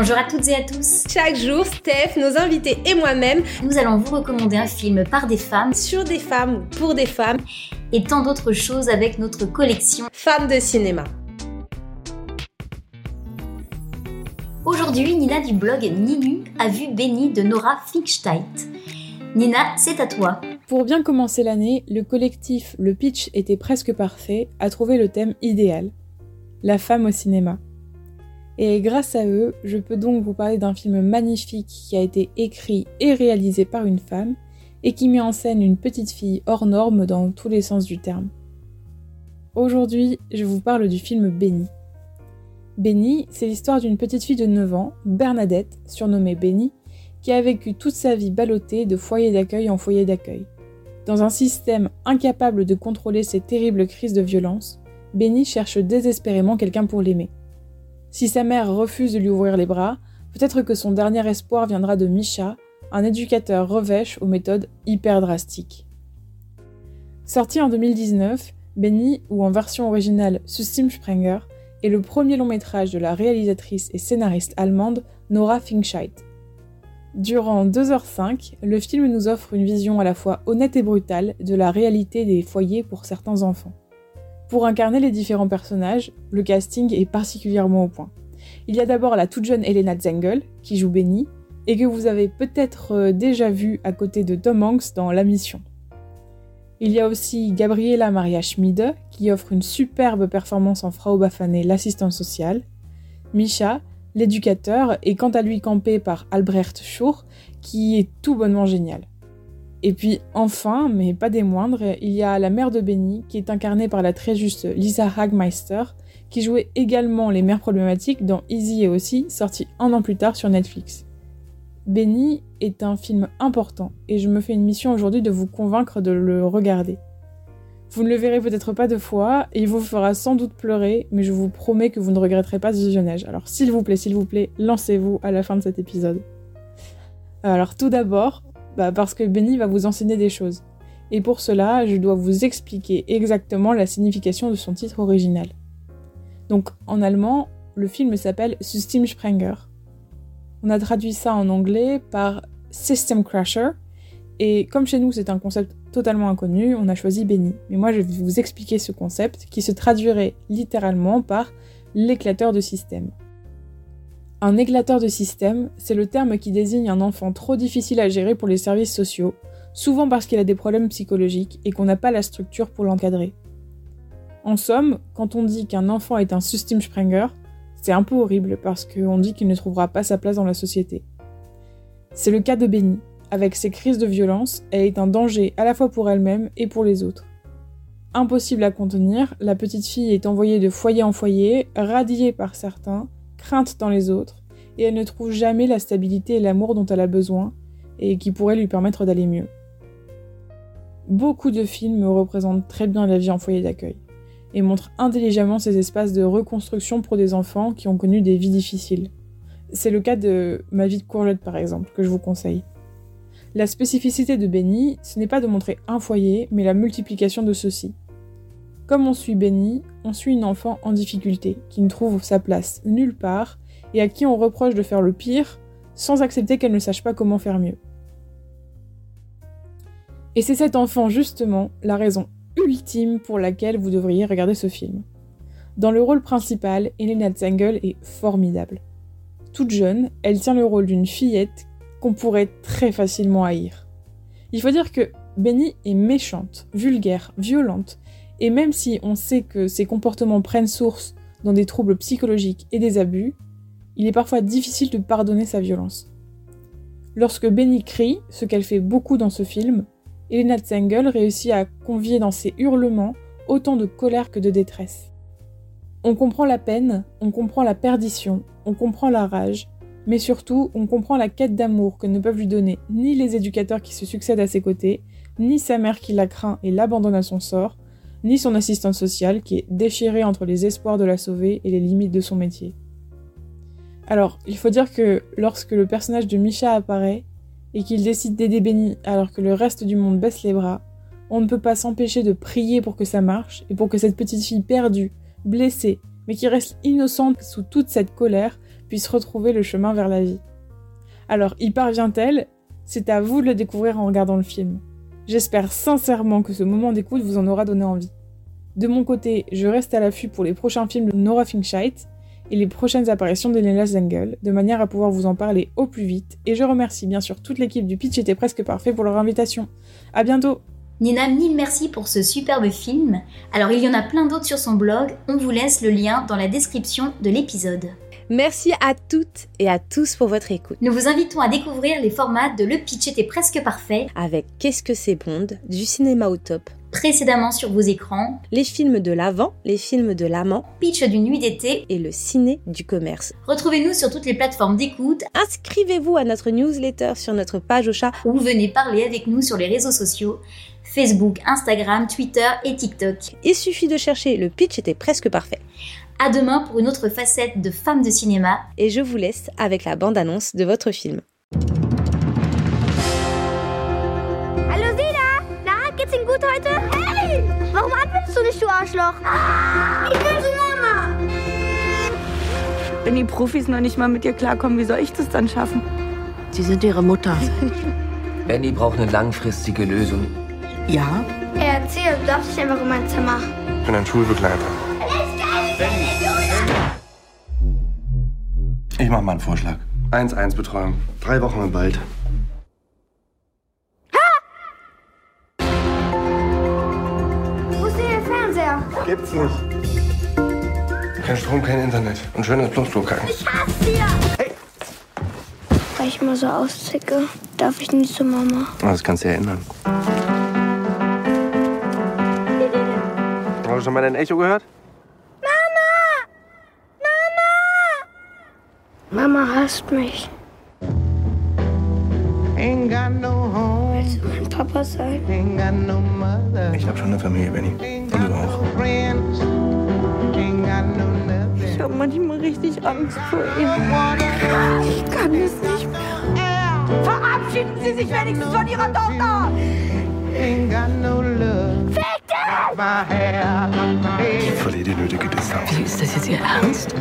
Bonjour à toutes et à tous. Chaque jour, Steph, nos invités et moi-même, nous allons vous recommander un film par des femmes, sur des femmes ou pour des femmes, et tant d'autres choses avec notre collection Femmes de cinéma. Aujourd'hui, Nina du blog Ninu a vu Benny de Nora Finksteit. Nina, c'est à toi. Pour bien commencer l'année, le collectif Le Pitch était presque parfait a trouvé le thème idéal la femme au cinéma. Et grâce à eux, je peux donc vous parler d'un film magnifique qui a été écrit et réalisé par une femme et qui met en scène une petite fille hors norme dans tous les sens du terme. Aujourd'hui, je vous parle du film Benny. Benny, c'est l'histoire d'une petite fille de 9 ans, Bernadette, surnommée Benny, qui a vécu toute sa vie ballottée de foyer d'accueil en foyer d'accueil. Dans un système incapable de contrôler ses terribles crises de violence, Benny cherche désespérément quelqu'un pour l'aimer. Si sa mère refuse de lui ouvrir les bras, peut-être que son dernier espoir viendra de Misha, un éducateur revêche aux méthodes hyper drastiques. Sorti en 2019, Benny, ou en version originale Sprenger, est le premier long métrage de la réalisatrice et scénariste allemande Nora Finkscheid. Durant 2h05, le film nous offre une vision à la fois honnête et brutale de la réalité des foyers pour certains enfants. Pour incarner les différents personnages, le casting est particulièrement au point. Il y a d'abord la toute jeune Elena Zengel, qui joue Benny, et que vous avez peut-être euh, déjà vue à côté de Tom Hanks dans La Mission. Il y a aussi Gabriela Maria Schmide, qui offre une superbe performance en Frau Bafane, l'assistante sociale. Misha, l'éducateur, est quant à lui campé par Albrecht Schur, qui est tout bonnement génial. Et puis enfin, mais pas des moindres, il y a la mère de Benny, qui est incarnée par la très juste Lisa Hagmeister, qui jouait également les mères problématiques dans Easy et aussi, sorti un an plus tard sur Netflix. Benny est un film important et je me fais une mission aujourd'hui de vous convaincre de le regarder. Vous ne le verrez peut-être pas deux fois et il vous fera sans doute pleurer, mais je vous promets que vous ne regretterez pas ce visionnage. Alors s'il vous plaît, s'il vous plaît, lancez-vous à la fin de cet épisode. Alors tout d'abord, bah Parce que Benny va vous enseigner des choses. Et pour cela, je dois vous expliquer exactement la signification de son titre original. Donc en allemand, le film s'appelle Systemsprenger. On a traduit ça en anglais par System Crasher. Et comme chez nous c'est un concept totalement inconnu, on a choisi Benny. Mais moi je vais vous expliquer ce concept qui se traduirait littéralement par l'éclateur de système. Un éclateur de système, c'est le terme qui désigne un enfant trop difficile à gérer pour les services sociaux, souvent parce qu'il a des problèmes psychologiques et qu'on n'a pas la structure pour l'encadrer. En somme, quand on dit qu'un enfant est un Systemsprenger, c'est un peu horrible parce qu'on dit qu'il ne trouvera pas sa place dans la société. C'est le cas de Benny. Avec ses crises de violence, elle est un danger à la fois pour elle-même et pour les autres. Impossible à contenir, la petite fille est envoyée de foyer en foyer, radiée par certains, crainte dans les autres, et elle ne trouve jamais la stabilité et l'amour dont elle a besoin, et qui pourrait lui permettre d'aller mieux. Beaucoup de films représentent très bien la vie en foyer d'accueil, et montrent intelligemment ces espaces de reconstruction pour des enfants qui ont connu des vies difficiles. C'est le cas de Ma vie de courgette par exemple, que je vous conseille. La spécificité de Benny, ce n'est pas de montrer un foyer, mais la multiplication de ceux-ci. Comme on suit Benny, on suit une enfant en difficulté, qui ne trouve sa place nulle part, et à qui on reproche de faire le pire, sans accepter qu'elle ne sache pas comment faire mieux. Et c'est cet enfant justement la raison ultime pour laquelle vous devriez regarder ce film. Dans le rôle principal, Elena Zengel est formidable. Toute jeune, elle tient le rôle d'une fillette qu'on pourrait très facilement haïr. Il faut dire que Benny est méchante, vulgaire, violente, et même si on sait que ces comportements prennent source dans des troubles psychologiques et des abus, il est parfois difficile de pardonner sa violence. Lorsque Benny crie, ce qu'elle fait beaucoup dans ce film, Elena Zengel réussit à convier dans ses hurlements autant de colère que de détresse. On comprend la peine, on comprend la perdition, on comprend la rage, mais surtout on comprend la quête d'amour que ne peuvent lui donner ni les éducateurs qui se succèdent à ses côtés, ni sa mère qui la craint et l'abandonne à son sort, ni son assistante sociale qui est déchirée entre les espoirs de la sauver et les limites de son métier. Alors, il faut dire que lorsque le personnage de Misha apparaît et qu'il décide d'aider Benny alors que le reste du monde baisse les bras, on ne peut pas s'empêcher de prier pour que ça marche et pour que cette petite fille perdue, blessée, mais qui reste innocente sous toute cette colère, puisse retrouver le chemin vers la vie. Alors, y parvient-elle? C'est à vous de le découvrir en regardant le film. J'espère sincèrement que ce moment d'écoute vous en aura donné envie. De mon côté, je reste à l'affût pour les prochains films de Nora Finkscheit et les prochaines apparitions d'Elena Zengel, de manière à pouvoir vous en parler au plus vite, et je remercie bien sûr toute l'équipe du Pitch était presque parfait pour leur invitation. À bientôt Nina, mille merci pour ce superbe film. Alors il y en a plein d'autres sur son blog, on vous laisse le lien dans la description de l'épisode. Merci à toutes et à tous pour votre écoute. Nous vous invitons à découvrir les formats de Le Pitch était presque parfait Avec Qu'est-ce que c'est Bond, du cinéma au top, précédemment sur vos écrans, les films de l'avant, les films de l'amant Pitch d'une nuit d'été. et le ciné du commerce. Retrouvez-nous sur toutes les plateformes d'écoute Inscrivez-vous à notre newsletter sur notre page au chat. ou venez parler avec nous sur les réseaux sociaux Facebook, Instagram, Twitter et TikTok. Il suffit de chercher Le pitch était presque parfait. À demain pour une autre facette de Femmes de cinéma. Et je vous laisse avec la bande-annonce de votre film. Hallo Sina! Na, geht's Ihnen gut heute? Hey! Warum antwortest du nicht, du Arschloch? Ich will zu Mama! Wenn die Profis noch nicht mal mit dir klarkommen, wie soll ich das dann schaffen? Sie sind ihre Mutter. Benny braucht eine langfristige Lösung. Ja? Er erzählt, du darfst nicht einfach in mein Zimmer. Ich bin ein Schulbegleiter. Ich mach mal einen Vorschlag. 1-1-Betreuung. Drei Wochen im Wald. Wo ist denn der Fernseher? Gibt's nicht. Kein Strom, kein Internet. Und schönes Plumpsklo-Kacken. Weil ich immer so auszicke, darf ich nicht zu Mama. Das kannst du ja ändern. Hast du schon mal dein Echo gehört? Mama hasst mich. Willst du mein Papa sein? Ich hab schon eine Familie, Benny. Und du auch. Ich habe manchmal richtig Angst vor ihm. Ich kann es nicht mehr. Verabschieden Sie sich wenigstens von Ihrer Tochter! Ich verliere die nötige Distanz. Ist das jetzt Ihr Ernst?